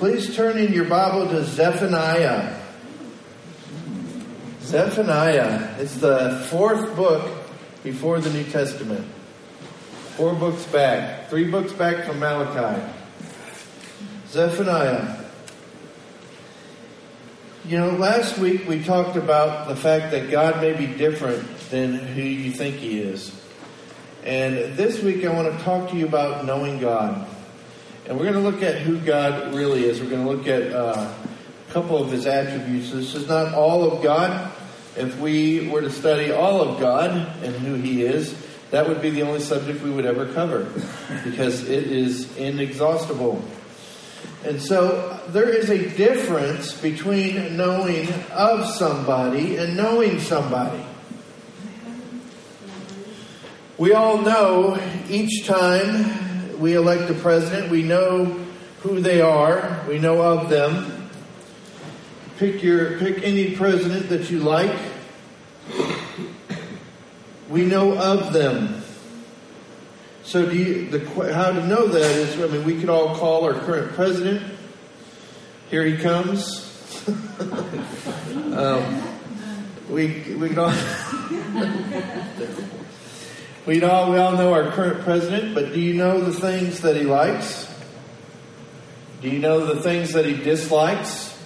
Please turn in your Bible to Zephaniah. Zephaniah. It's the fourth book before the New Testament. Four books back. Three books back from Malachi. Zephaniah. You know, last week we talked about the fact that God may be different than who you think He is. And this week I want to talk to you about knowing God. And we're going to look at who God really is. We're going to look at uh, a couple of His attributes. This is not all of God. If we were to study all of God and who He is, that would be the only subject we would ever cover because it is inexhaustible. And so there is a difference between knowing of somebody and knowing somebody. We all know each time we elect a president, we know who they are, we know of them. Pick your pick any president that you like. We know of them. So do you, the how to know that is I mean we could all call our current president. Here he comes. um, we we all we all we all know our current president, but do you know the things that he likes? Do you know the things that he dislikes?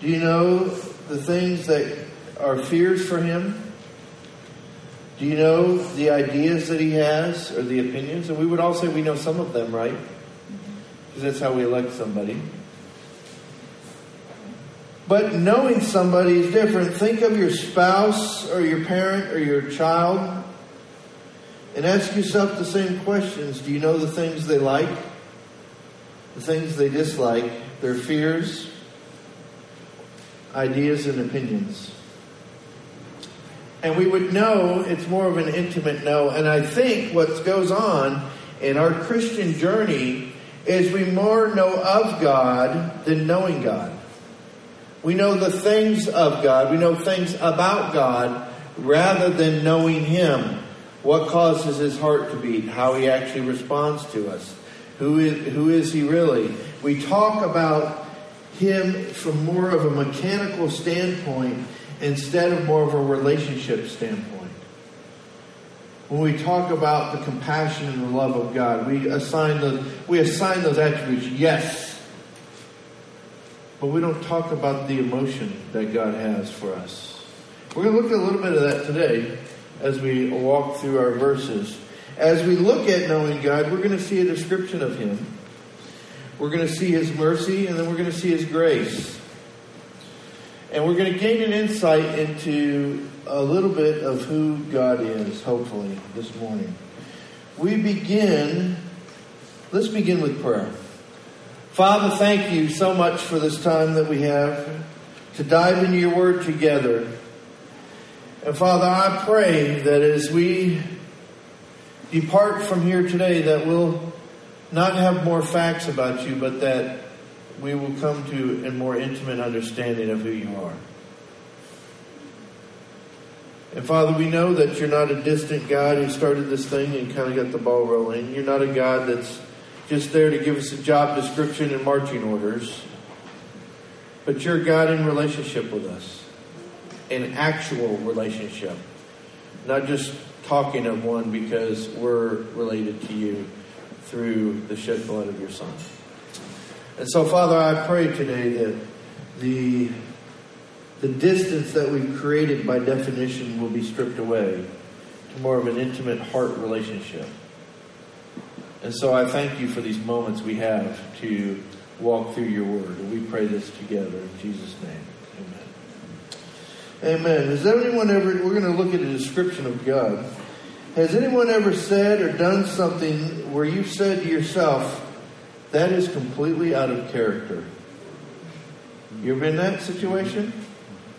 Do you know the things that are fears for him? Do you know the ideas that he has or the opinions? And we would all say we know some of them, right? Because that's how we elect somebody. But knowing somebody is different. Think of your spouse or your parent or your child and ask yourself the same questions. Do you know the things they like? The things they dislike? Their fears? ideas and opinions. And we would know it's more of an intimate know. And I think what goes on in our Christian journey is we more know of God than knowing God. We know the things of God, we know things about God rather than knowing Him. What causes His heart to beat, how He actually responds to us. Who is, who is He really? We talk about him from more of a mechanical standpoint instead of more of a relationship standpoint. When we talk about the compassion and the love of God, we assign the we assign those attributes, yes. But we don't talk about the emotion that God has for us. We're going to look at a little bit of that today as we walk through our verses. As we look at knowing God, we're going to see a description of Him. We're going to see His mercy, and then we're going to see His grace. And we're going to gain an insight into a little bit of who God is, hopefully, this morning. We begin, let's begin with prayer. Father, thank you so much for this time that we have to dive into your word together. And Father, I pray that as we depart from here today, that we'll not have more facts about you, but that we will come to a more intimate understanding of who you are. And Father, we know that you're not a distant God who started this thing and kind of got the ball rolling. You're not a God that's just there to give us a job description and marching orders. But you're God in relationship with us, an actual relationship, not just talking of one because we're related to you through the shed blood of your Son. And so, Father, I pray today that the, the distance that we've created by definition will be stripped away to more of an intimate heart relationship. And so I thank you for these moments we have to walk through your word. And we pray this together in Jesus' name. Amen. Amen. Has anyone ever, we're going to look at a description of God. Has anyone ever said or done something where you've said to yourself, that is completely out of character? You ever been in that situation?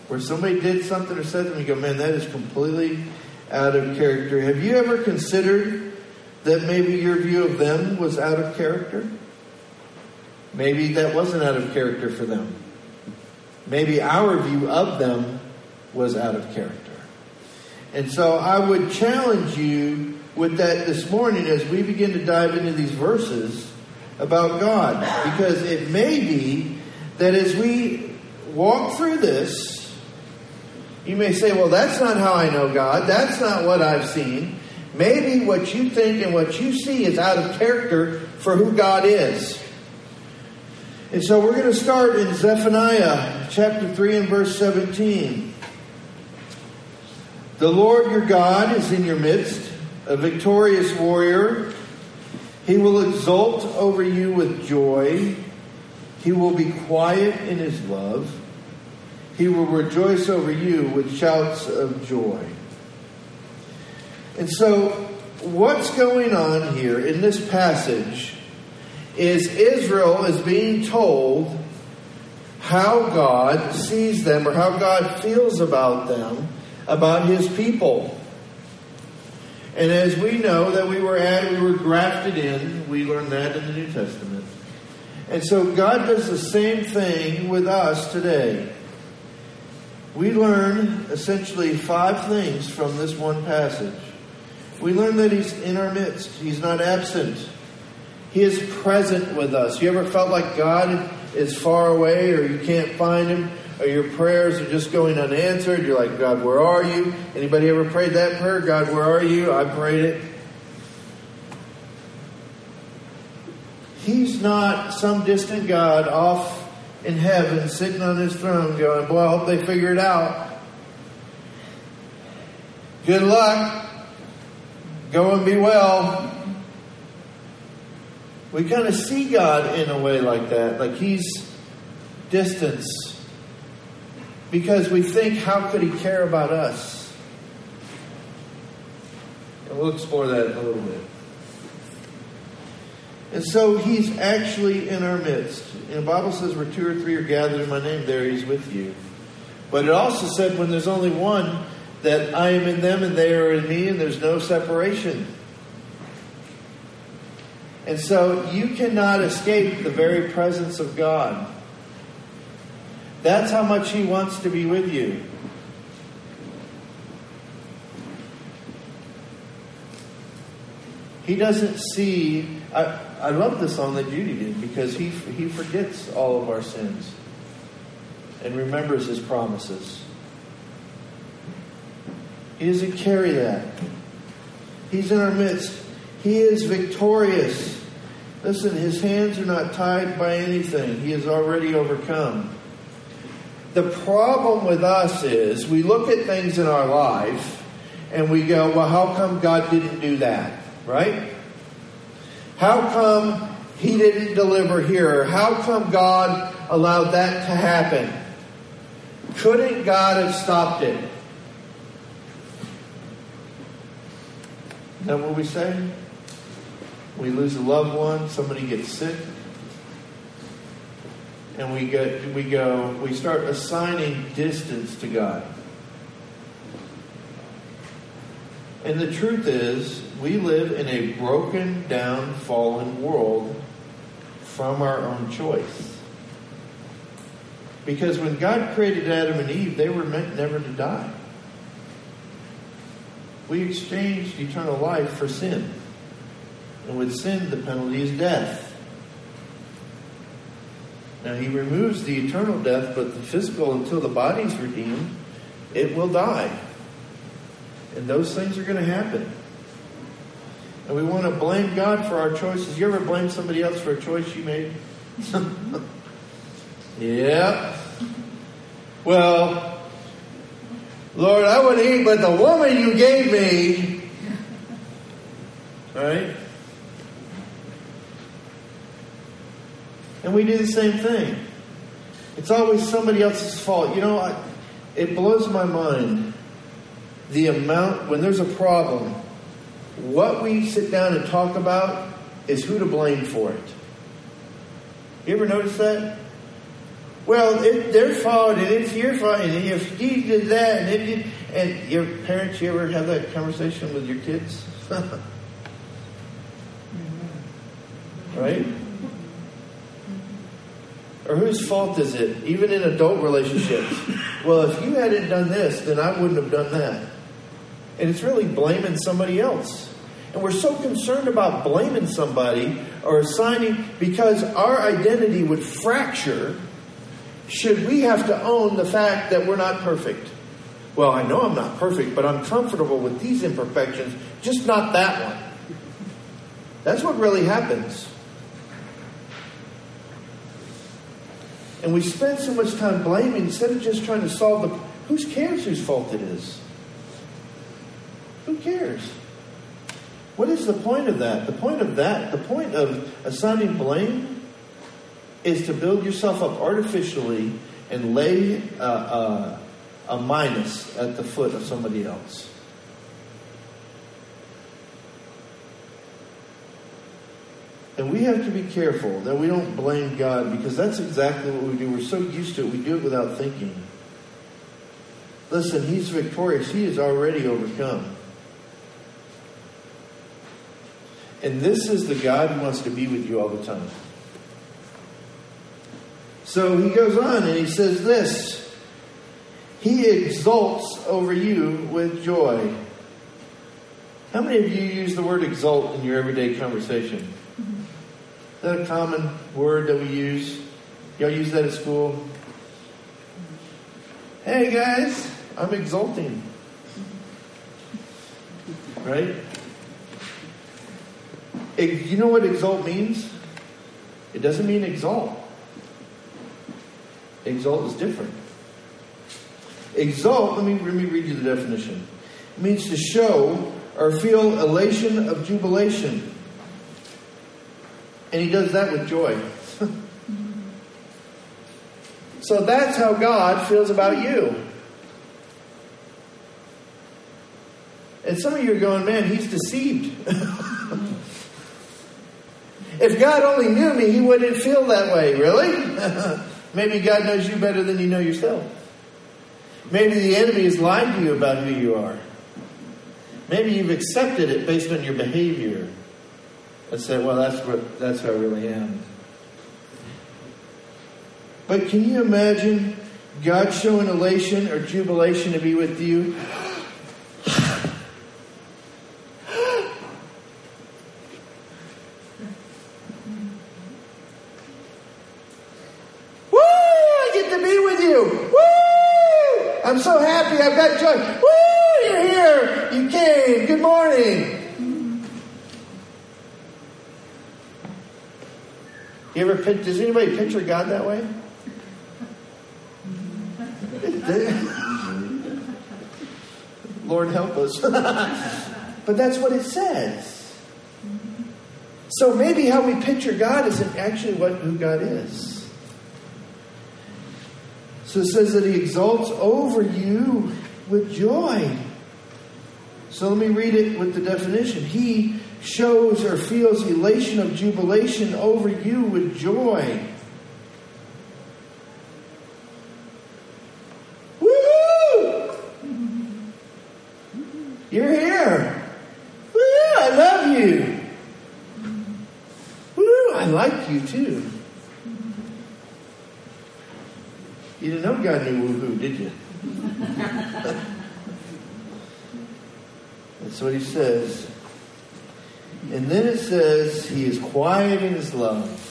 Where somebody did something or said something, you go, man, that is completely out of character. Have you ever considered that maybe your view of them was out of character? Maybe that wasn't out of character for them. Maybe our view of them was out of character. And so I would challenge you with that this morning as we begin to dive into these verses about God. Because it may be that as we walk through this, you may say, well, that's not how I know God. That's not what I've seen. Maybe what you think and what you see is out of character for who God is. And so we're going to start in Zephaniah chapter 3 and verse 17. The Lord your God is in your midst, a victorious warrior. He will exult over you with joy. He will be quiet in his love. He will rejoice over you with shouts of joy. And so, what's going on here in this passage is Israel is being told how God sees them or how God feels about them about his people. And as we know that we were at, we were grafted in, we learned that in the New Testament. And so God does the same thing with us today. We learn essentially five things from this one passage. We learn that He's in our midst, He's not absent. He is present with us. You ever felt like God is far away or you can't find Him? or your prayers are just going unanswered. You're like, God, where are you? Anybody ever prayed that prayer? God, where are you? I prayed it. He's not some distant God off in heaven sitting on his throne going, Boy, I hope they figure it out. Good luck. Go and be well. We kind of see God in a way like that, like he's distance because we think, how could he care about us? And we'll explore that a little bit. And so he's actually in our midst. And the Bible says where two or three are gathered in my name, there he's with you. But it also said when there's only one, that I am in them and they are in me, and there's no separation. And so you cannot escape the very presence of God. That's how much He wants to be with you. He doesn't see. I, I love the song that Judy did because he, he forgets all of our sins and remembers His promises. He doesn't carry that. He's in our midst. He is victorious. Listen, his hands are not tied by anything. He has already overcome. The problem with us is we look at things in our life and we go, well, how come God didn't do that? Right? How come He didn't deliver here? How come God allowed that to happen? Couldn't God have stopped it? That what we say? We lose a loved one, somebody gets sick, and we go, we go, we start assigning distance to God. And the truth is, we live in a broken down, fallen world from our own choice. Because when God created Adam and Eve, they were meant never to die. We exchanged eternal life for sin. And with sin, the penalty is death. Now, he removes the eternal death, but the physical, until the body's redeemed, it will die. And those things are going to happen. And we want to blame God for our choices. You ever blame somebody else for a choice you made? yeah. Well, Lord, I would eat, but the woman you gave me, right? And we do the same thing. It's always somebody else's fault. You know, I, it blows my mind the amount, when there's a problem, what we sit down and talk about is who to blame for it. You ever notice that? Well, it, their fault, and it's your fault, and if he did that, and it did, and your parents, you ever have that conversation with your kids? right? Or whose fault is it, even in adult relationships? well, if you hadn't done this, then I wouldn't have done that. And it's really blaming somebody else. And we're so concerned about blaming somebody or assigning because our identity would fracture should we have to own the fact that we're not perfect. Well, I know I'm not perfect, but I'm comfortable with these imperfections, just not that one. That's what really happens. And we spend so much time blaming instead of just trying to solve the. Who cares whose fault it is? Who cares? What is the point of that? The point of that, the point of assigning blame, is to build yourself up artificially and lay a, a, a minus at the foot of somebody else. And we have to be careful that we don't blame God because that's exactly what we do. We're so used to it, we do it without thinking. Listen, He's victorious, He is already overcome. And this is the God who wants to be with you all the time. So he goes on and he says this He exults over you with joy. How many of you use the word exult in your everyday conversation? Is that a common word that we use? Y'all use that at school? Hey guys, I'm exulting. Right? You know what exalt means? It doesn't mean exalt. Exalt is different. Exalt, let me, let me read you the definition. It means to show or feel elation of jubilation. And he does that with joy. so that's how God feels about you. And some of you are going, man, he's deceived. if God only knew me, he wouldn't feel that way, really? Maybe God knows you better than you know yourself. Maybe the enemy has lied to you about who you are. Maybe you've accepted it based on your behavior and said, well, that's, what, that's who I really am. But can you imagine God showing elation or jubilation to be with you does anybody picture God that way? Lord help us. but that's what it says. So maybe how we picture God isn't actually what who God is. So it says that he exalts over you with joy. So let me read it with the definition. He shows or feels elation of jubilation over you with joy. Woo! You're here. Woo! I love you. Woo! I like you too. You didn't know God knew woohoo, did you? That's what he says. And then it says, He is quiet in His love.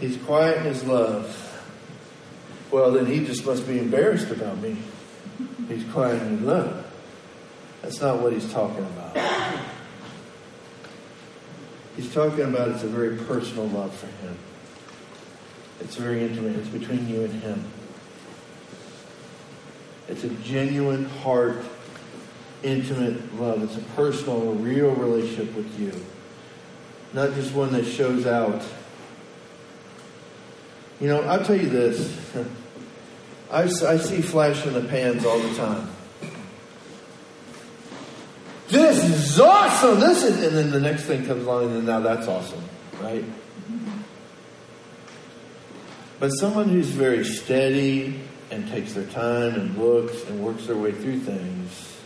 He's quiet in His love. Well, then He just must be embarrassed about me. He's quiet in His love. That's not what He's talking about. He's talking about it's a very personal love for Him. It's very intimate. It's between you and Him. It's a genuine heart intimate love. It's a personal, real relationship with you, not just one that shows out. You know, I'll tell you this. I, I see flash in the pans all the time. This is awesome. This is, and then the next thing comes along, and now that's awesome, right? But someone who's very steady and takes their time and looks and works their way through things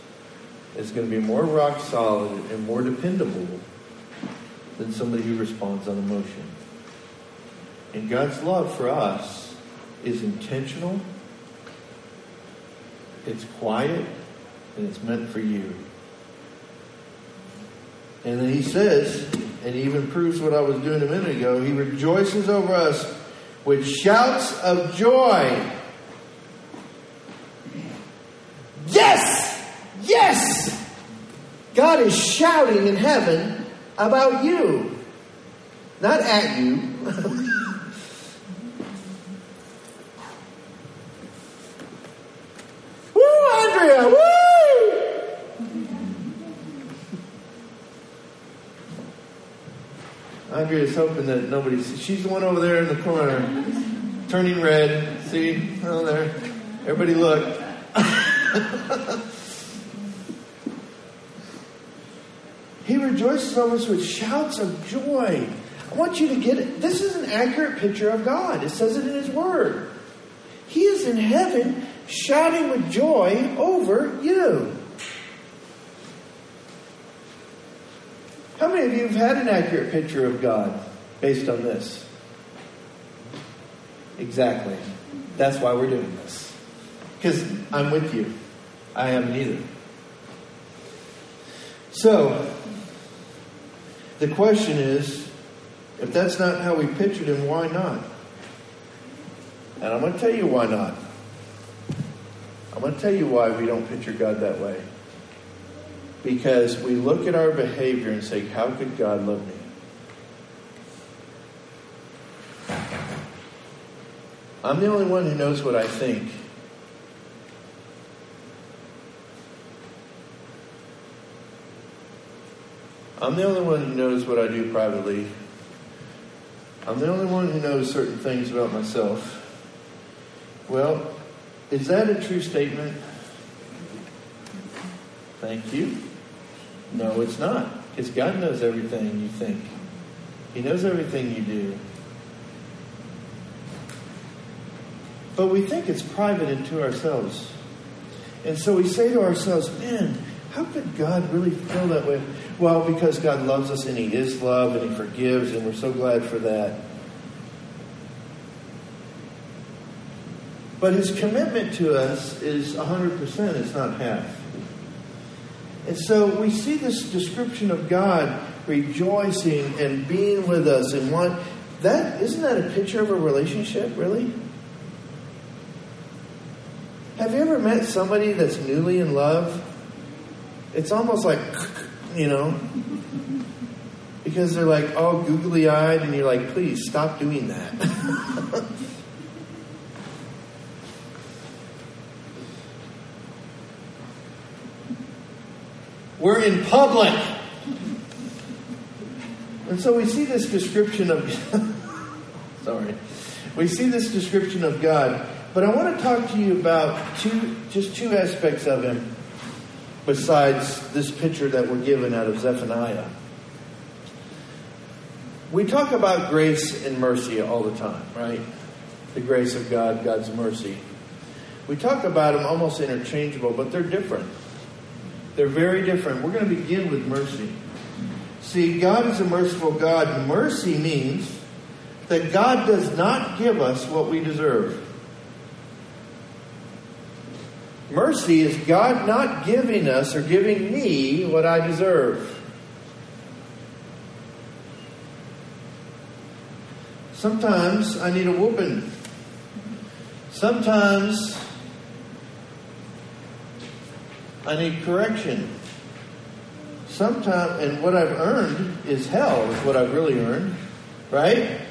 is going to be more rock solid and more dependable than somebody who responds on emotion. And God's love for us is intentional, it's quiet, and it's meant for you. And then he says, and he even proves what I was doing a minute ago, he rejoices over us with shouts of joy. Yes! Yes! God is shouting in heaven about you. Not at you. woo, Andrea! Woo! Andrea's hoping that nobody. She's the one over there in the corner, turning red. See? Oh, there. Everybody look. he rejoices over us with shouts of joy. I want you to get it. This is an accurate picture of God. It says it in His Word. He is in heaven shouting with joy over you. How many of you have had an accurate picture of God based on this? Exactly. That's why we're doing this. Because I'm with you. I am neither. So, the question is if that's not how we pictured him, why not? And I'm going to tell you why not. I'm going to tell you why we don't picture God that way. Because we look at our behavior and say, How could God love me? I'm the only one who knows what I think. I'm the only one who knows what I do privately. I'm the only one who knows certain things about myself. Well, is that a true statement? Thank you. No, it's not. Because God knows everything you think, He knows everything you do. But we think it's private and to ourselves. And so we say to ourselves, man, how could God really feel that way? Well, because God loves us and He is love and He forgives, and we're so glad for that. But His commitment to us is 100%, it's not half. And so we see this description of God rejoicing and being with us and what that isn't that a picture of a relationship, really? Have you ever met somebody that's newly in love? It's almost like, you know, because they're like all googly eyed, and you're like, please stop doing that. We're in public. And so we see this description of sorry. We see this description of God, but I want to talk to you about two just two aspects of him besides this picture that we're given out of Zephaniah. We talk about grace and mercy all the time, right? The grace of God, God's mercy. We talk about them almost interchangeable, but they're different. They're very different. We're going to begin with mercy. See, God is a merciful God. Mercy means that God does not give us what we deserve. Mercy is God not giving us or giving me what I deserve. Sometimes I need a whooping. Sometimes I need correction. Sometimes, and what I've earned is hell, is what I've really earned, right?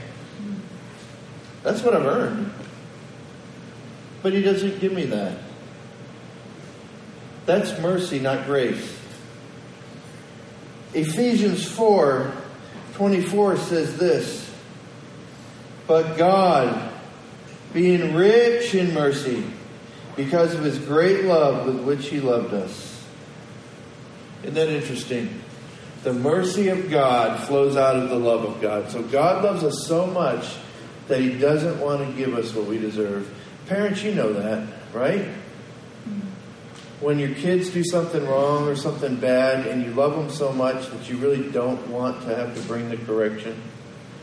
That's what I've earned. But He doesn't give me that. That's mercy, not grace. Ephesians 4 24 says this But God, being rich in mercy, because of his great love with which he loved us. Isn't that interesting? The mercy of God flows out of the love of God. So God loves us so much that he doesn't want to give us what we deserve. Parents, you know that, right? When your kids do something wrong or something bad and you love them so much that you really don't want to have to bring the correction,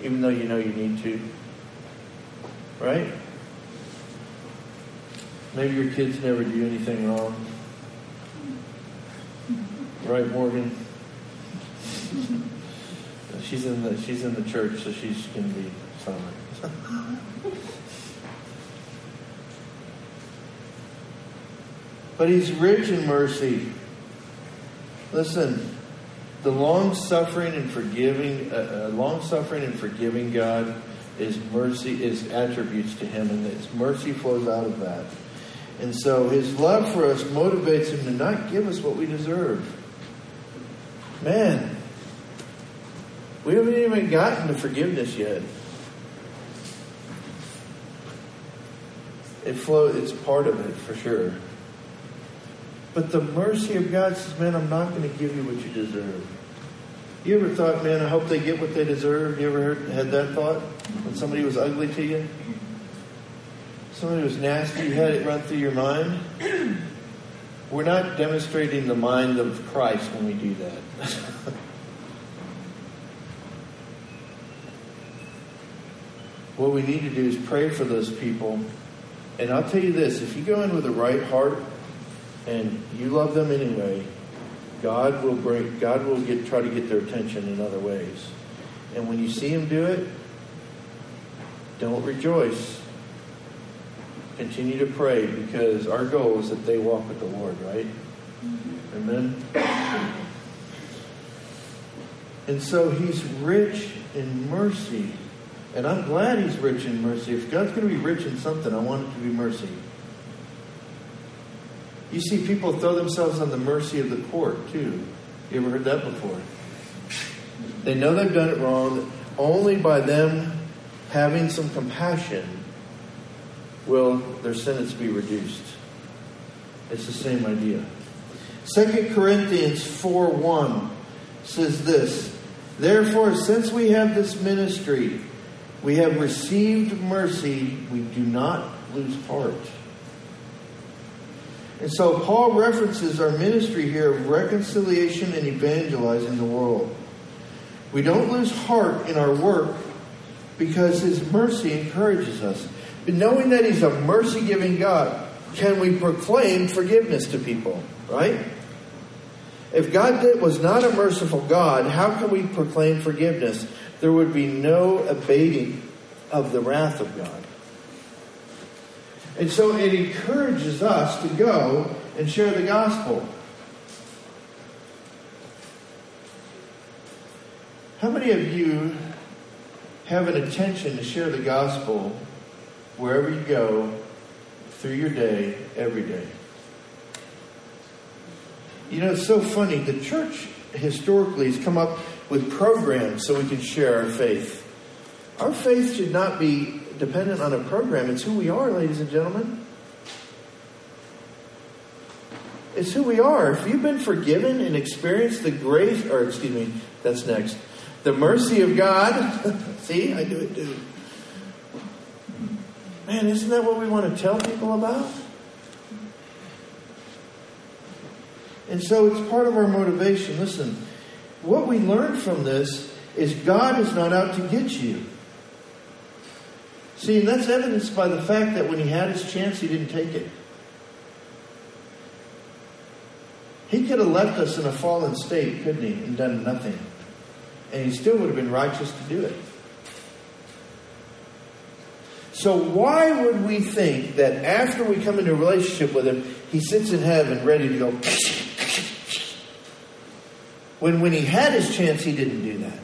even though you know you need to. Right? Maybe your kids never do anything wrong. Right, Morgan? she's in the she's in the church, so she's to be silent. but he's rich in mercy. Listen, the long suffering and forgiving, uh, uh, long suffering and forgiving God is mercy, is attributes to Him, and His mercy flows out of that. And so His love for us motivates Him to not give us what we deserve. Man, we haven't even gotten to forgiveness yet. It flows, it's part of it for sure. But the mercy of God says, man, I'm not going to give you what you deserve. You ever thought, man, I hope they get what they deserve? You ever heard, had that thought when somebody was ugly to you? Somebody was nasty, you had it run through your mind? We're not demonstrating the mind of Christ when we do that. what we need to do is pray for those people. And I'll tell you this if you go in with the right heart and you love them anyway, God will bring God will get try to get their attention in other ways. And when you see him do it, don't rejoice. Continue to pray because our goal is that they walk with the Lord, right? Mm-hmm. Amen. And so he's rich in mercy. And I'm glad he's rich in mercy. If God's going to be rich in something, I want it to be mercy. You see people throw themselves on the mercy of the court, too. You ever heard that before? They know they've done it wrong. Only by them having some compassion will their sentence be reduced. It's the same idea. 2 Corinthians 4 1 says this Therefore, since we have this ministry, we have received mercy, we do not lose heart. And so Paul references our ministry here of reconciliation and evangelizing the world. We don't lose heart in our work because his mercy encourages us. But knowing that he's a mercy giving God, can we proclaim forgiveness to people? Right? If God was not a merciful God, how can we proclaim forgiveness? There would be no abating of the wrath of God. And so it encourages us to go and share the gospel. How many of you have an intention to share the gospel wherever you go through your day, every day? You know, it's so funny. The church historically has come up with programs so we can share our faith. Our faith should not be dependent on a program. It's who we are, ladies and gentlemen. It's who we are. If you've been forgiven and experienced the grace, or excuse me, that's next. The mercy of God. See, I do it too. Man, isn't that what we want to tell people about? And so it's part of our motivation. Listen, what we learn from this is God is not out to get you. See, and that's evidenced by the fact that when he had his chance, he didn't take it. He could have left us in a fallen state, couldn't he, and done nothing. And he still would have been righteous to do it. So, why would we think that after we come into a relationship with him, he sits in heaven ready to go? when when he had his chance, he didn't do that.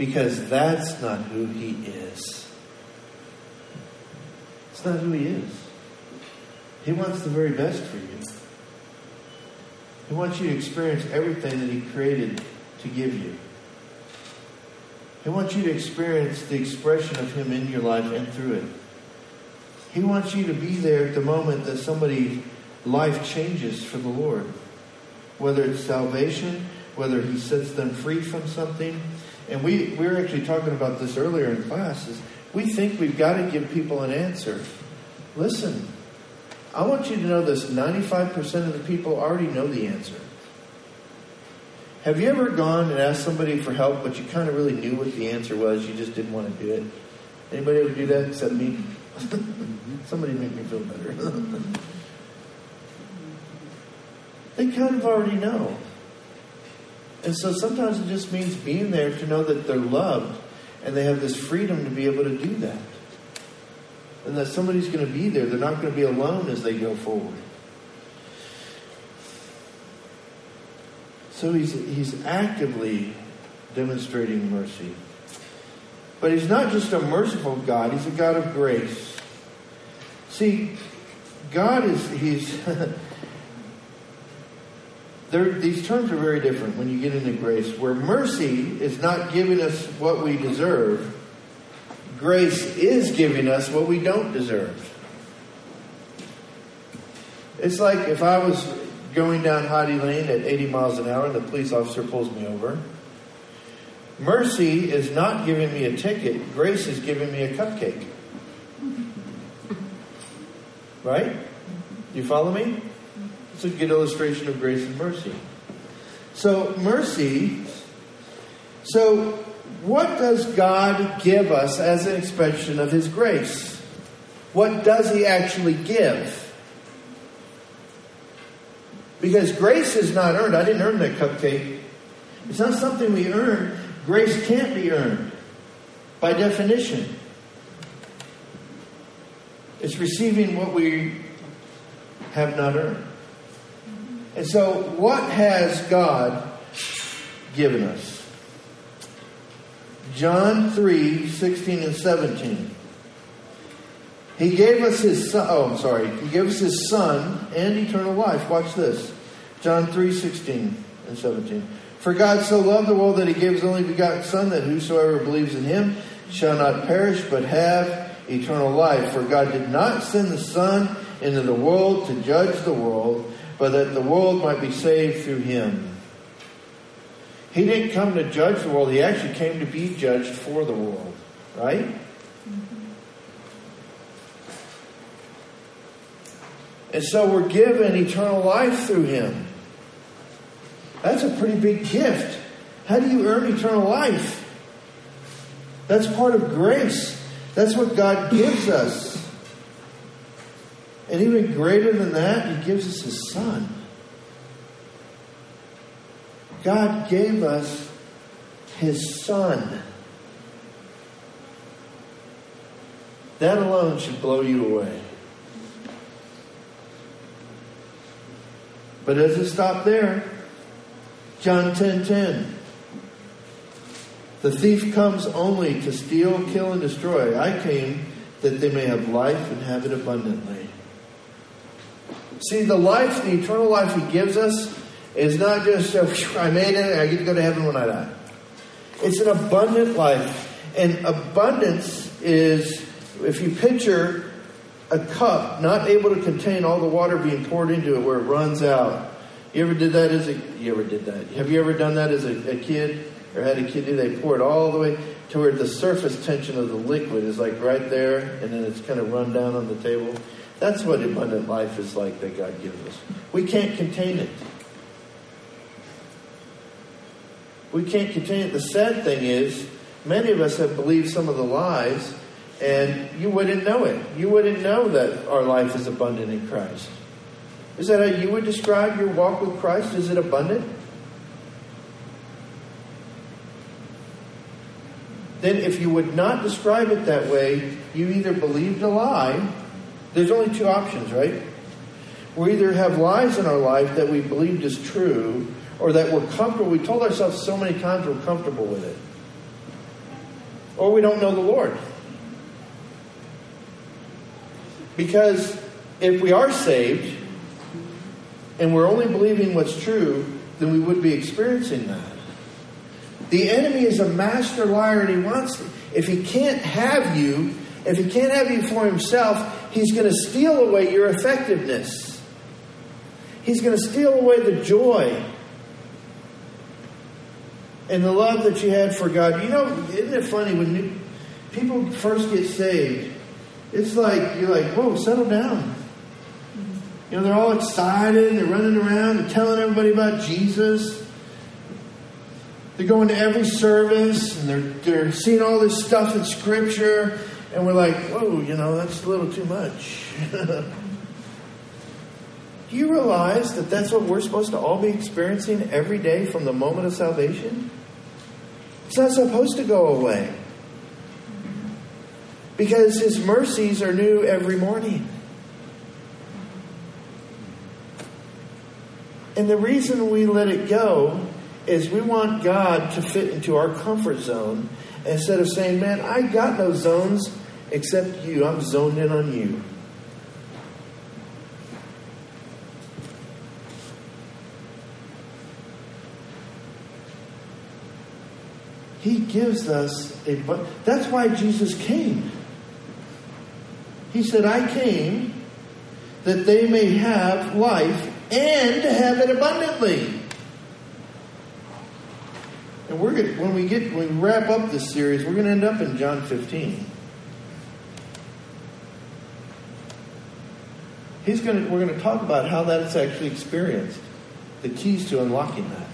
Because that's not who he is. It's not who he is. He wants the very best for you. He wants you to experience everything that he created to give you. He wants you to experience the expression of him in your life and through it. He wants you to be there at the moment that somebody's life changes for the Lord. Whether it's salvation, whether he sets them free from something, and we, we were actually talking about this earlier in classes. We think we've got to give people an answer. Listen, I want you to know this 95% of the people already know the answer. Have you ever gone and asked somebody for help, but you kind of really knew what the answer was, you just didn't want to do it? Anybody ever do that except me? somebody make me feel better. They kind of already know. And so sometimes it just means being there to know that they're loved and they have this freedom to be able to do that. And that somebody's going to be there. They're not going to be alone as they go forward. So he's, he's actively demonstrating mercy. But he's not just a merciful God, he's a God of grace. See, God is, he's, these terms are very different when you get into grace. Where mercy is not giving us what we deserve, grace is giving us what we don't deserve. It's like if I was going down Heidi Lane at 80 miles an hour and the police officer pulls me over. Mercy is not giving me a ticket, grace is giving me a cupcake. Right? You follow me? It's a good illustration of grace and mercy. So, mercy. So, what does God give us as an expression of His grace? What does He actually give? Because grace is not earned. I didn't earn that cupcake. It's not something we earn. Grace can't be earned by definition. It's receiving what we have not earned. And so, what has God given us? John 3 16 and 17. He gave us his son. Oh, I'm sorry. He gave us his son and eternal life. Watch this. John 3 16 and 17. For God so loved the world that he gave his only begotten Son, that whosoever believes in him shall not perish, but have eternal life. For God did not send the Son into the world to judge the world, but that the world might be saved through him. He didn't come to judge the world, he actually came to be judged for the world. Right? Mm-hmm. And so we're given eternal life through him. That's a pretty big gift. How do you earn eternal life? That's part of grace. That's what God gives us. And even greater than that, He gives us His Son. God gave us His Son. That alone should blow you away. But does it stop there? John 10 10. The thief comes only to steal, kill, and destroy. I came that they may have life and have it abundantly. See, the life, the eternal life He gives us, is not just, oh, I made it, I get to go to heaven when I die. It's an abundant life. And abundance is, if you picture a cup not able to contain all the water being poured into it where it runs out. You ever did that as a you ever did that? Have you ever done that as a, a kid or had a kid do? They pour it all the way to where the surface tension of the liquid is like right there, and then it's kind of run down on the table. That's what abundant life is like that God gives us. We can't contain it. We can't contain it. The sad thing is, many of us have believed some of the lies and you wouldn't know it. You wouldn't know that our life is abundant in Christ. Is that how you would describe your walk with Christ? Is it abundant? Then, if you would not describe it that way, you either believed a lie. There's only two options, right? We either have lies in our life that we believed is true, or that we're comfortable. We told ourselves so many times we're comfortable with it. Or we don't know the Lord. Because if we are saved and we're only believing what's true, then we would be experiencing that. The enemy is a master liar and he wants, if he can't have you, if he can't have you for himself, he's going to steal away your effectiveness. He's going to steal away the joy and the love that you had for God. You know, isn't it funny when people first get saved? It's like, you're like, whoa, settle down. You know, they're all excited, they're running around, they're telling everybody about Jesus. They're going to every service and they're, they're seeing all this stuff in Scripture, and we're like, whoa, you know, that's a little too much. Do you realize that that's what we're supposed to all be experiencing every day from the moment of salvation? It's not supposed to go away. Because His mercies are new every morning. And the reason we let it go is we want God to fit into our comfort zone instead of saying, Man, I got no zones except you. I'm zoned in on you. He gives us a. That's why Jesus came. He said, I came that they may have life and have it abundantly. And we're going when we get when we wrap up this series, we're going to end up in John 15. He's going to, we're going to talk about how that is actually experienced, the keys to unlocking that.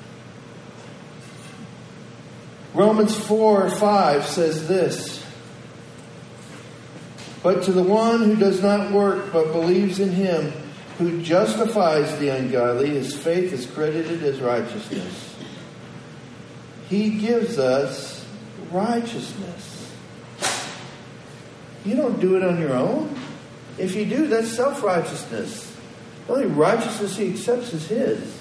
Romans 4 5 says this But to the one who does not work but believes in him who justifies the ungodly, his faith is credited as righteousness. He gives us righteousness. You don't do it on your own. If you do, that's self righteousness. The only righteousness he accepts is his.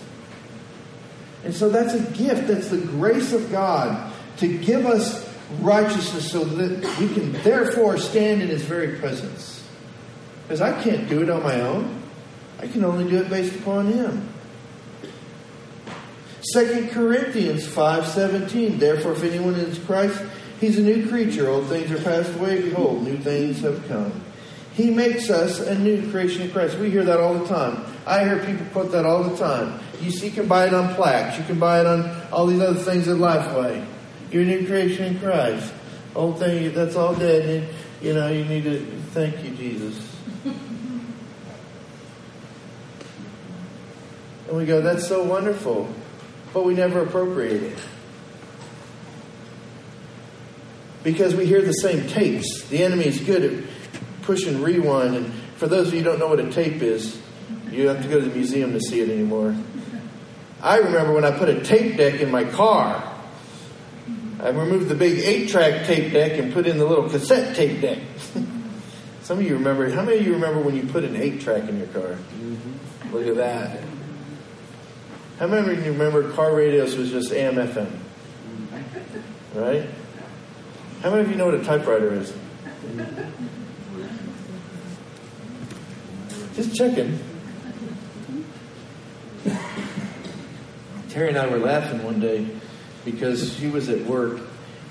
And so that's a gift. That's the grace of God to give us righteousness so that we can therefore stand in his very presence. Because I can't do it on my own. I can only do it based upon him. 2 Corinthians 5:17 Therefore if anyone is Christ he's a new creature old things are passed away behold new things have come he makes us a new creation in Christ. We hear that all the time. I hear people quote that all the time. You, see, you can buy it on plaques. You can buy it on all these other things at Lifeway you're a new creation in Christ. Old thing that's all dead and you know you need to thank you Jesus. And we go that's so wonderful but we never appropriate it. Because we hear the same tapes. The enemy is good at pushing rewind. And for those of you who don't know what a tape is, you have to go to the museum to see it anymore. I remember when I put a tape deck in my car. I removed the big eight track tape deck and put in the little cassette tape deck. Some of you remember, how many of you remember when you put an eight track in your car? Mm-hmm. Look at that. How many of you remember car radios was just AM FM? Right? How many of you know what a typewriter is? Just checking. Terry and I were laughing one day because she was at work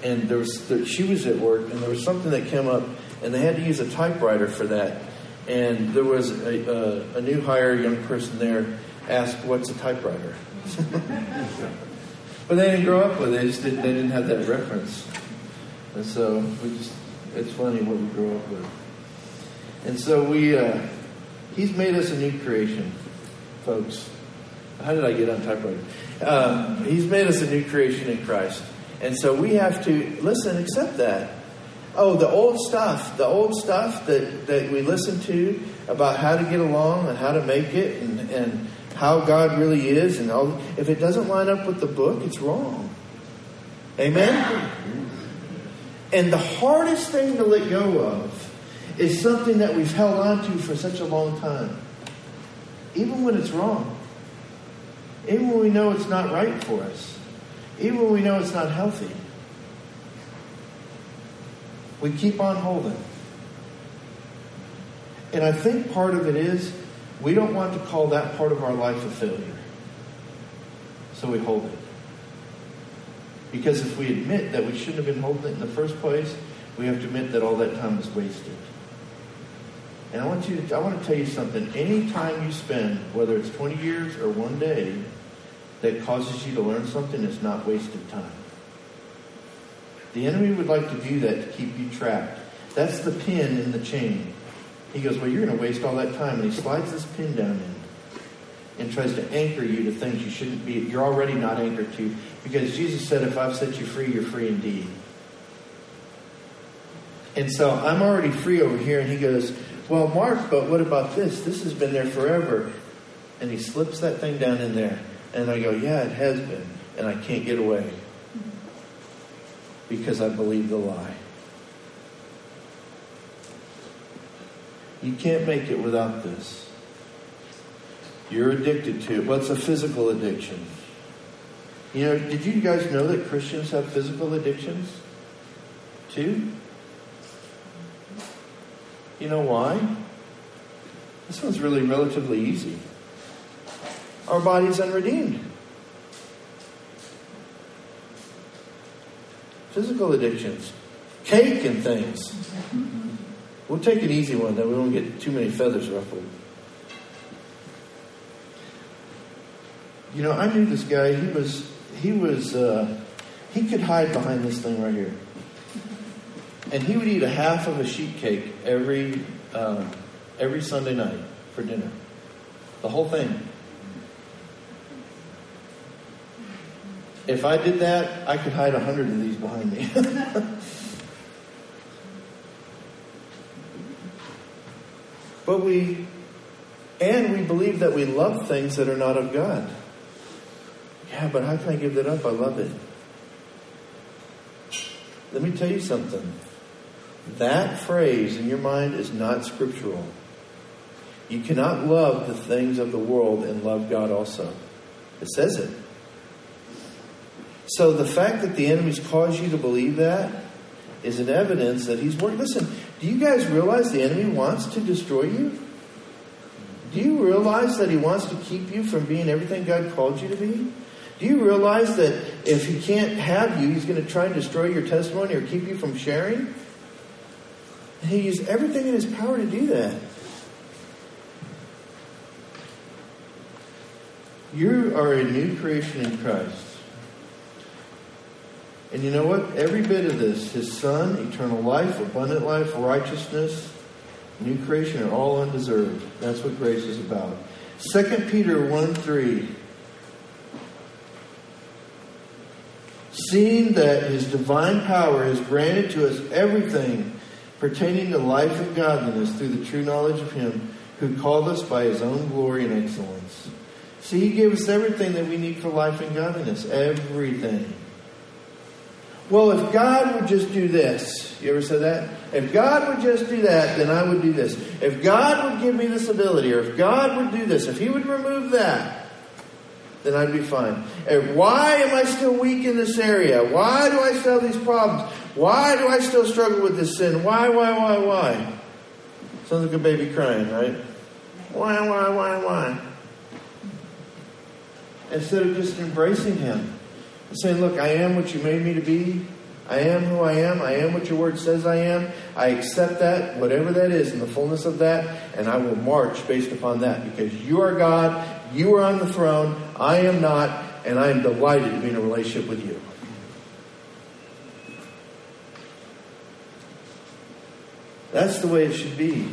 and there was she was at work and there was something that came up and they had to use a typewriter for that and there was a, a, a new hire young person there asked, "What's a typewriter?" but they didn't grow up with it. They just didn't, they didn't have that reference, and so we just—it's funny what we grow up with. And so we, uh, he's made us a new creation, folks. How did I get on typewriter? Uh, he's made us a new creation in Christ, and so we have to listen, accept that. Oh, the old stuff, the old stuff that, that we listen to about how to get along and how to make it and, and how God really is, and all, if it doesn't line up with the book, it's wrong. Amen? And the hardest thing to let go of is something that we've held on to for such a long time. Even when it's wrong. Even when we know it's not right for us. Even when we know it's not healthy. We keep on holding. And I think part of it is we don't want to call that part of our life a failure. So we hold it. Because if we admit that we shouldn't have been holding it in the first place, we have to admit that all that time was wasted. And I want you to, I want to tell you something. Any time you spend, whether it's 20 years or one day, that causes you to learn something is not wasted time. The enemy would like to do that to keep you trapped. That's the pin in the chain. He goes, Well, you're going to waste all that time. And he slides this pin down in and tries to anchor you to things you shouldn't be, you're already not anchored to. Because Jesus said, If I've set you free, you're free indeed. And so I'm already free over here. And he goes, Well, Mark, but what about this? This has been there forever. And he slips that thing down in there. And I go, yeah, it has been. And I can't get away because I believe the lie. You can't make it without this. You're addicted to it. What's a physical addiction? You know, did you guys know that Christians have physical addictions? Too? You know why? This one's really relatively easy. Our body's unredeemed. Physical addictions, cake and things. We'll take an easy one, that we won't get too many feathers ruffled. You know, I knew this guy. He was, he was, uh, he could hide behind this thing right here, and he would eat a half of a sheet cake every, um, every Sunday night for dinner, the whole thing. If I did that, I could hide a hundred of these behind me. but we, and we believe that we love things that are not of God. Yeah, but how can I give that up? I love it. Let me tell you something. That phrase in your mind is not scriptural. You cannot love the things of the world and love God also. It says it. So the fact that the enemy's caused you to believe that is an evidence that he's working. Listen, do you guys realize the enemy wants to destroy you? Do you realize that he wants to keep you from being everything God called you to be? Do you realize that if he can't have you, he's going to try and destroy your testimony or keep you from sharing? He uses everything in his power to do that. You are a new creation in Christ. And you know what? Every bit of this, his son, eternal life, abundant life, righteousness, new creation are all undeserved. That's what grace is about. 2 Peter 1 3. Seeing that his divine power has granted to us everything pertaining to life and godliness through the true knowledge of him who called us by his own glory and excellence. See, he gave us everything that we need for life and godliness. Everything. Well, if God would just do this, you ever said that? If God would just do that, then I would do this. If God would give me this ability, or if God would do this, if He would remove that, then I'd be fine. And why am I still weak in this area? Why do I still have these problems? Why do I still struggle with this sin? Why, why, why, why? Sounds like a baby crying, right? Why, why, why, why? Instead of just embracing Him saying, Look, I am what you made me to be. I am who I am. I am what your word says I am. I accept that, whatever that is, in the fullness of that, and I will march based upon that because you are God, you are on the throne, I am not, and I am delighted to be in a relationship with you. That's the way it should be.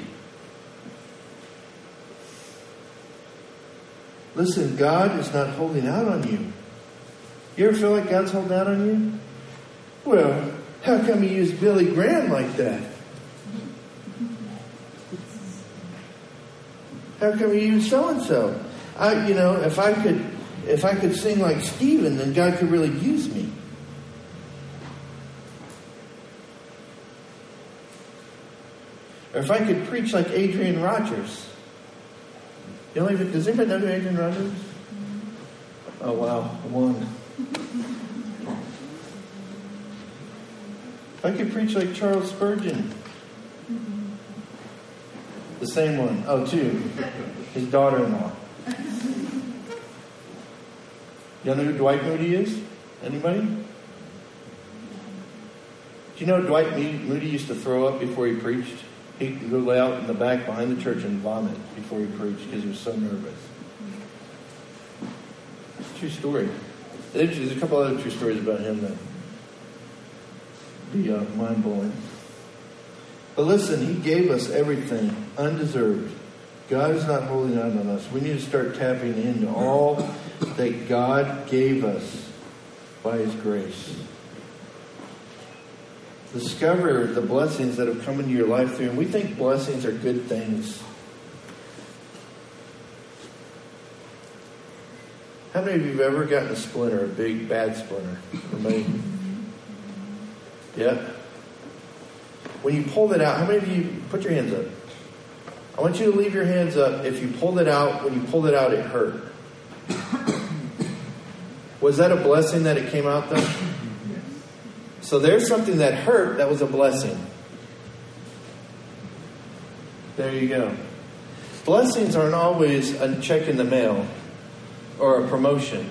Listen, God is not holding out on you. You ever feel like God's holding out on you? Well, how come you use Billy Graham like that? How come you use so and so? I, you know, if I could, if I could sing like Stephen, then God could really use me. Or if I could preach like Adrian Rogers. You know, does anybody know who Adrian Rogers? Oh wow, one. I could preach like Charles Spurgeon. The same one. Oh, two. His daughter in law. You know who Dwight Moody is? Anybody? Do you know Dwight Moody used to throw up before he preached? He'd go lay out in the back behind the church and vomit before he preached because he was so nervous. That's a true story. There's a couple other true stories about him that be uh, mind blowing. But listen, he gave us everything undeserved. God is not holding out on us. We need to start tapping into all that God gave us by his grace. Discover the blessings that have come into your life through, and we think blessings are good things. How many of you have ever gotten a splinter, a big bad splinter? Anybody? Yeah. When you pulled it out, how many of you put your hands up? I want you to leave your hands up. If you pulled it out, when you pulled it out, it hurt. Was that a blessing that it came out though? So there's something that hurt that was a blessing. There you go. Blessings aren't always a check in the mail or a promotion.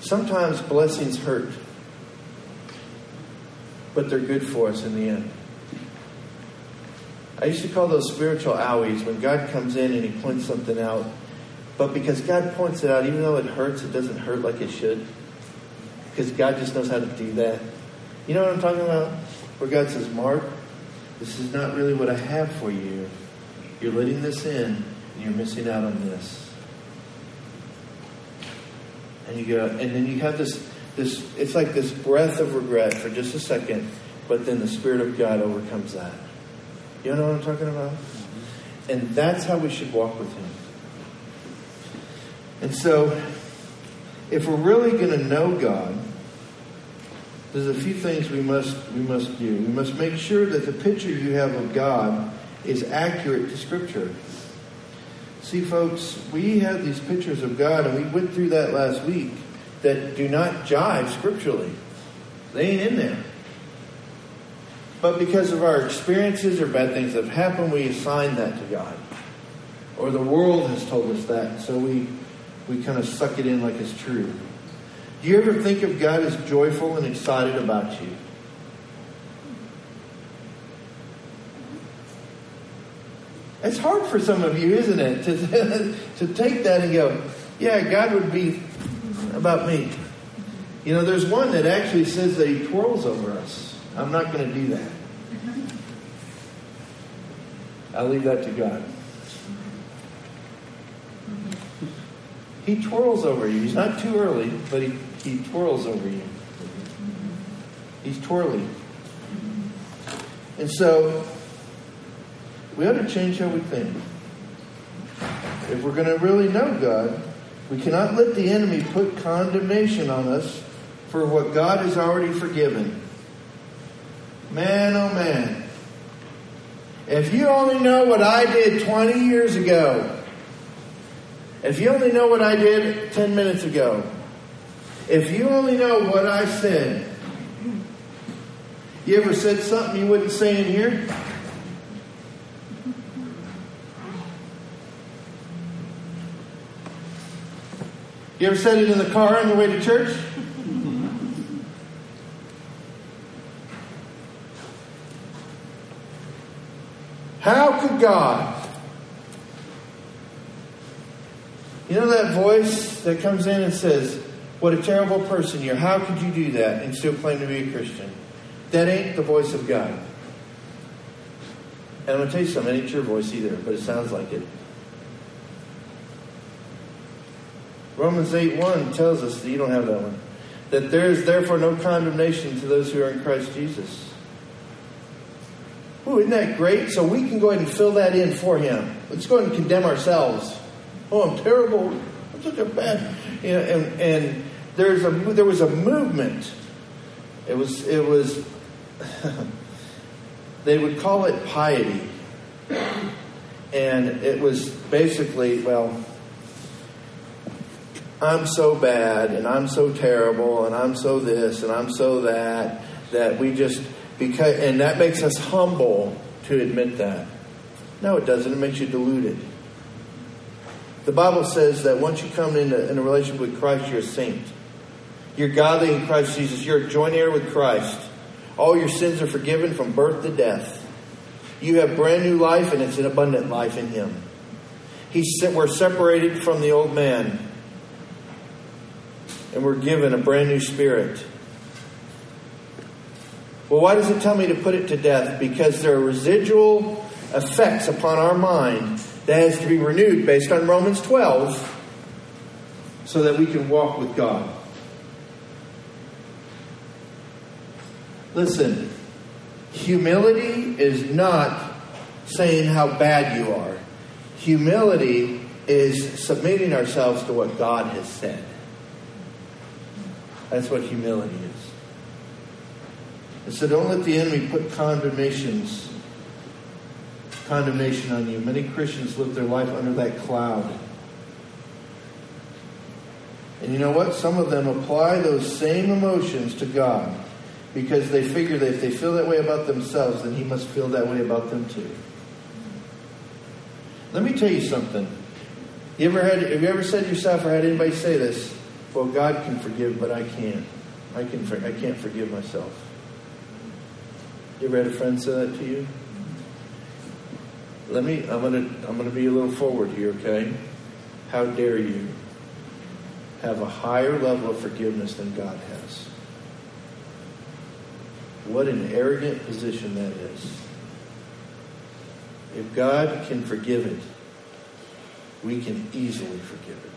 Sometimes blessings hurt, but they're good for us in the end. I used to call those spiritual owies when God comes in and He points something out. But because God points it out, even though it hurts, it doesn't hurt like it should. Because God just knows how to do that. You know what I'm talking about? Where God says, Mark, this is not really what I have for you. You're letting this in, and you're missing out on this. And you go, and then you have this, this. It's like this breath of regret for just a second, but then the Spirit of God overcomes that. You know what I'm talking about? Mm-hmm. And that's how we should walk with Him. And so, if we're really going to know God, there's a few things we must we must do. We must make sure that the picture you have of God is accurate to Scripture. See, folks, we have these pictures of God, and we went through that last week that do not jive scripturally. They ain't in there. But because of our experiences or bad things that have happened, we assign that to God. Or the world has told us that, so we, we kind of suck it in like it's true. Do you ever think of God as joyful and excited about you? It's hard for some of you, isn't it, to, to take that and go, yeah, God would be about me. You know, there's one that actually says that he twirls over us. I'm not going to do that. I'll leave that to God. He twirls over you. He's not too early, but he, he twirls over you. He's twirling. And so, we ought to change how we think. If we're going to really know God, we cannot let the enemy put condemnation on us for what God has already forgiven. Man, oh man. If you only know what I did 20 years ago, if you only know what I did 10 minutes ago, if you only know what I said, you ever said something you wouldn't say in here? You ever said it in the car on your way to church? How could God? You know that voice that comes in and says, What a terrible person you're. How could you do that and still claim to be a Christian? That ain't the voice of God. And I'm going to tell you something, it ain't your voice either, but it sounds like it. Romans 8 1 tells us that you don't have that one. That there is therefore no condemnation to those who are in Christ Jesus. Ooh, isn't that great? So we can go ahead and fill that in for him. Let's go ahead and condemn ourselves. Oh, I'm terrible. I'm such a bad. You know, and and there's a there was a movement. It was it was. they would call it piety, and it was basically well. I'm so bad, and I'm so terrible, and I'm so this, and I'm so that, that we just because, and that makes us humble to admit that. No, it doesn't. It makes you deluded. The Bible says that once you come into in a relationship with Christ, you're a saint. You're godly in Christ Jesus. You're a joint heir with Christ. All your sins are forgiven from birth to death. You have brand new life, and it's an abundant life in Him. We're separated from the old man, and we're given a brand new spirit. Well, why does it tell me to put it to death? Because there are residual effects upon our mind that has to be renewed based on Romans 12 so that we can walk with God. Listen, humility is not saying how bad you are. Humility is submitting ourselves to what God has said. That's what humility is. And so don't let the enemy put condemnations, condemnation on you. Many Christians live their life under that cloud. And you know what? Some of them apply those same emotions to God because they figure that if they feel that way about themselves, then He must feel that way about them too. Let me tell you something. You ever had? Have you ever said to yourself, or had anybody say this? Well, God can forgive, but I can't. I can. I can't forgive myself. You ever had a friend say that to you? Let me. I'm gonna. I'm gonna be a little forward here, okay? How dare you have a higher level of forgiveness than God has? What an arrogant position that is. If God can forgive it, we can easily forgive it.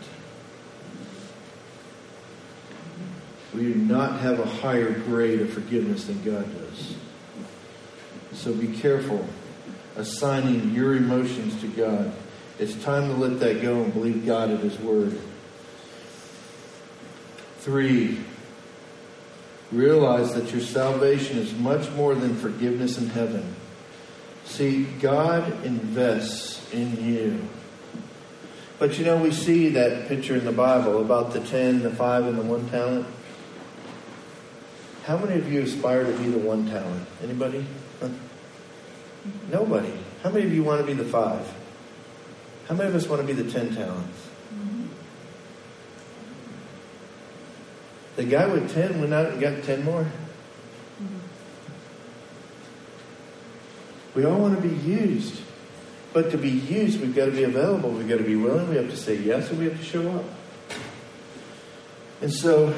We do not have a higher grade of forgiveness than God does. So be careful assigning your emotions to God. It's time to let that go and believe God at His Word. Three, realize that your salvation is much more than forgiveness in heaven. See, God invests in you. But you know, we see that picture in the Bible about the 10, the 5, and the 1 talent. How many of you aspire to be the 1 talent? Anybody? Huh? Nobody. How many of you want to be the 5? How many of us want to be the 10 talents? The guy with 10 went out and got 10 more. We all want to be used. But to be used, we've got to be available. We've got to be willing. We have to say yes and we have to show up. And so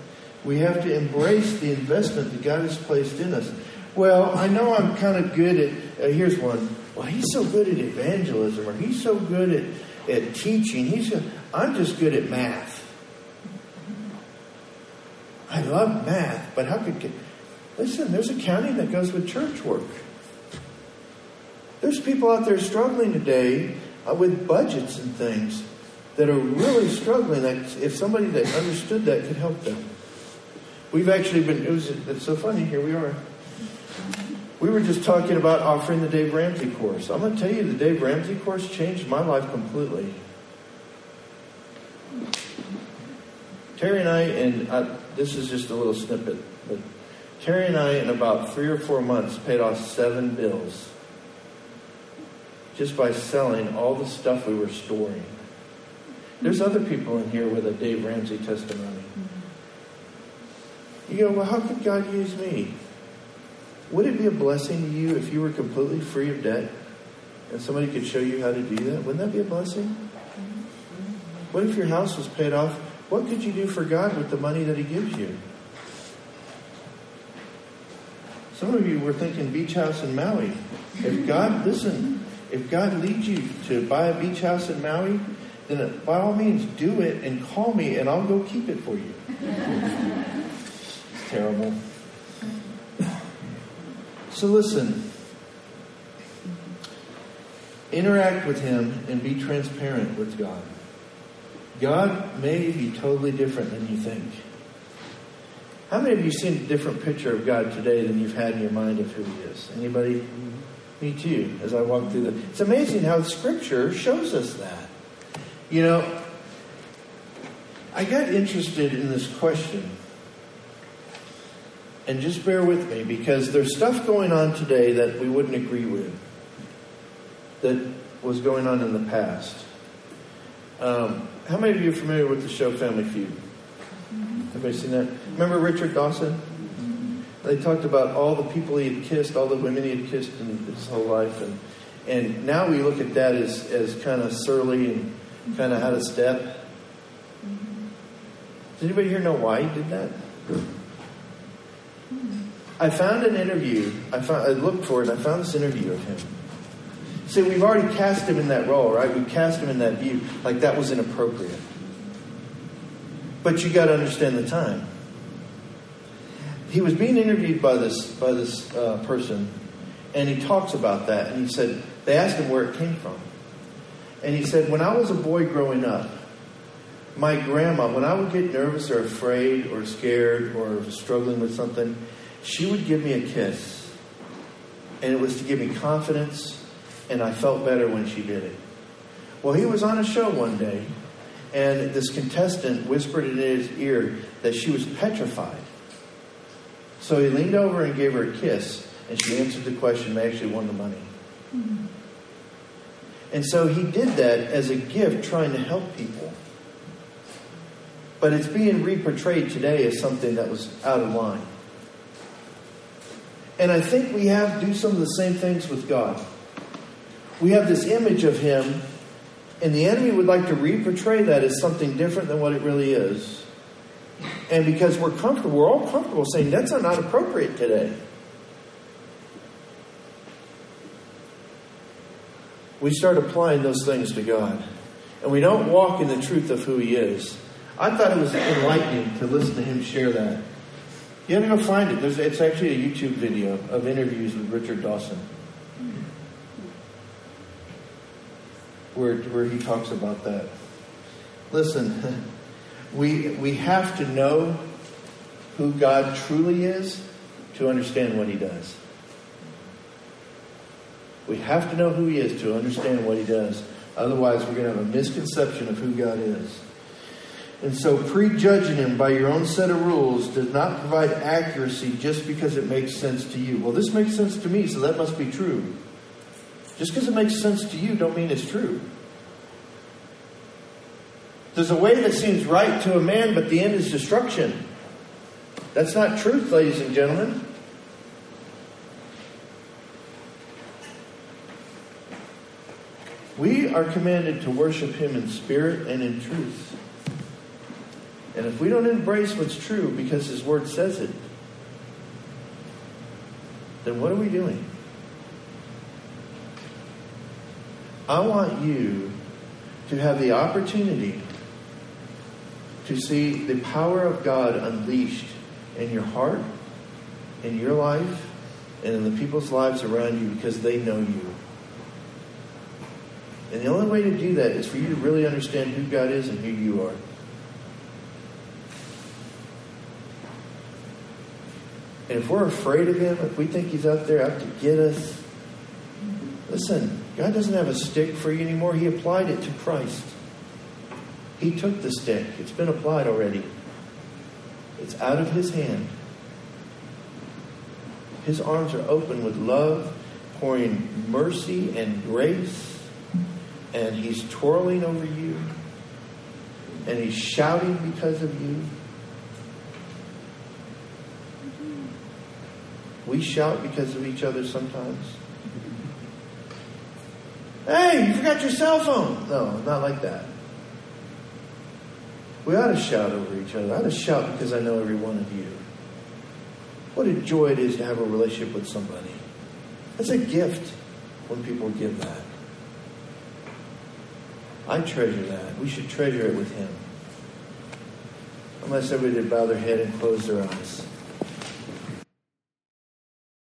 we have to embrace the investment that God has placed in us. Well, I know I'm kind of good at, uh, here's one. Well, he's so good at evangelism or he's so good at, at teaching. He's, I'm just good at math. Love math, but how could, listen, there's accounting that goes with church work. There's people out there struggling today uh, with budgets and things that are really struggling. That if somebody that understood that could help them. We've actually been. It was. It's so funny. Here we are. We were just talking about offering the Dave Ramsey course. I'm going to tell you, the Dave Ramsey course changed my life completely. Terry and I, and I, this is just a little snippet, but Terry and I, in about three or four months, paid off seven bills just by selling all the stuff we were storing. There's other people in here with a Dave Ramsey testimony. You go, well, how could God use me? Would it be a blessing to you if you were completely free of debt and somebody could show you how to do that? Wouldn't that be a blessing? What if your house was paid off? What could you do for God with the money that He gives you? Some of you were thinking beach house in Maui. If God, listen, if God leads you to buy a beach house in Maui, then by all means do it and call me and I'll go keep it for you. it's terrible. So listen. Interact with Him and be transparent with God. God may be totally different than you think. How many of you seen a different picture of God today than you've had in your mind of who He is? Anybody? Mm-hmm. Me too, as I walk through the. It's amazing how Scripture shows us that. You know, I got interested in this question. And just bear with me because there's stuff going on today that we wouldn't agree with, that was going on in the past. Um, how many of you are familiar with the show Family Feud? Everybody seen that? Remember Richard Dawson? They talked about all the people he had kissed, all the women he had kissed in his whole life, and and now we look at that as as kind of surly and kind of out of step. Does anybody here know why he did that? I found an interview. I found I looked for it. I found this interview of him. See, we've already cast him in that role, right? We cast him in that view, like that was inappropriate. But you got to understand the time he was being interviewed by this by this uh, person, and he talks about that. And he said they asked him where it came from, and he said, "When I was a boy growing up, my grandma, when I would get nervous or afraid or scared or struggling with something, she would give me a kiss. And it was to give me confidence, and I felt better when she did it. Well, he was on a show one day, and this contestant whispered in his ear that she was petrified. So he leaned over and gave her a kiss, and she answered the question and actually won the money. Mm-hmm. And so he did that as a gift, trying to help people. But it's being reportrayed today as something that was out of line. And I think we have to do some of the same things with God. We have this image of Him, and the enemy would like to reportray that as something different than what it really is. And because we're comfortable, we're all comfortable saying that's not appropriate today. We start applying those things to God. And we don't walk in the truth of who He is. I thought it was enlightening to listen to him share that. You have to go find it. There's, it's actually a YouTube video of interviews with Richard Dawson. Where, where he talks about that. Listen, we, we have to know who God truly is to understand what he does. We have to know who he is to understand what he does. Otherwise, we're going to have a misconception of who God is. And so, prejudging him by your own set of rules does not provide accuracy just because it makes sense to you. Well, this makes sense to me, so that must be true. Just because it makes sense to you, don't mean it's true. There's a way that seems right to a man, but the end is destruction. That's not truth, ladies and gentlemen. We are commanded to worship Him in spirit and in truth. And if we don't embrace what's true because His Word says it, then what are we doing? I want you to have the opportunity to see the power of God unleashed in your heart, in your life, and in the people's lives around you because they know you. And the only way to do that is for you to really understand who God is and who you are. And if we're afraid of him, if we think he's out there out to get us, listen, God doesn't have a stick for you anymore. He applied it to Christ. He took the stick, it's been applied already. It's out of his hand. His arms are open with love, pouring mercy and grace, and he's twirling over you, and he's shouting because of you. We shout because of each other sometimes. Hey, you forgot your cell phone. No, not like that. We ought to shout over each other. I ought to shout because I know every one of you. What a joy it is to have a relationship with somebody. It's a gift when people give that. I treasure that. We should treasure it with Him. Unless everybody bow their head and close their eyes.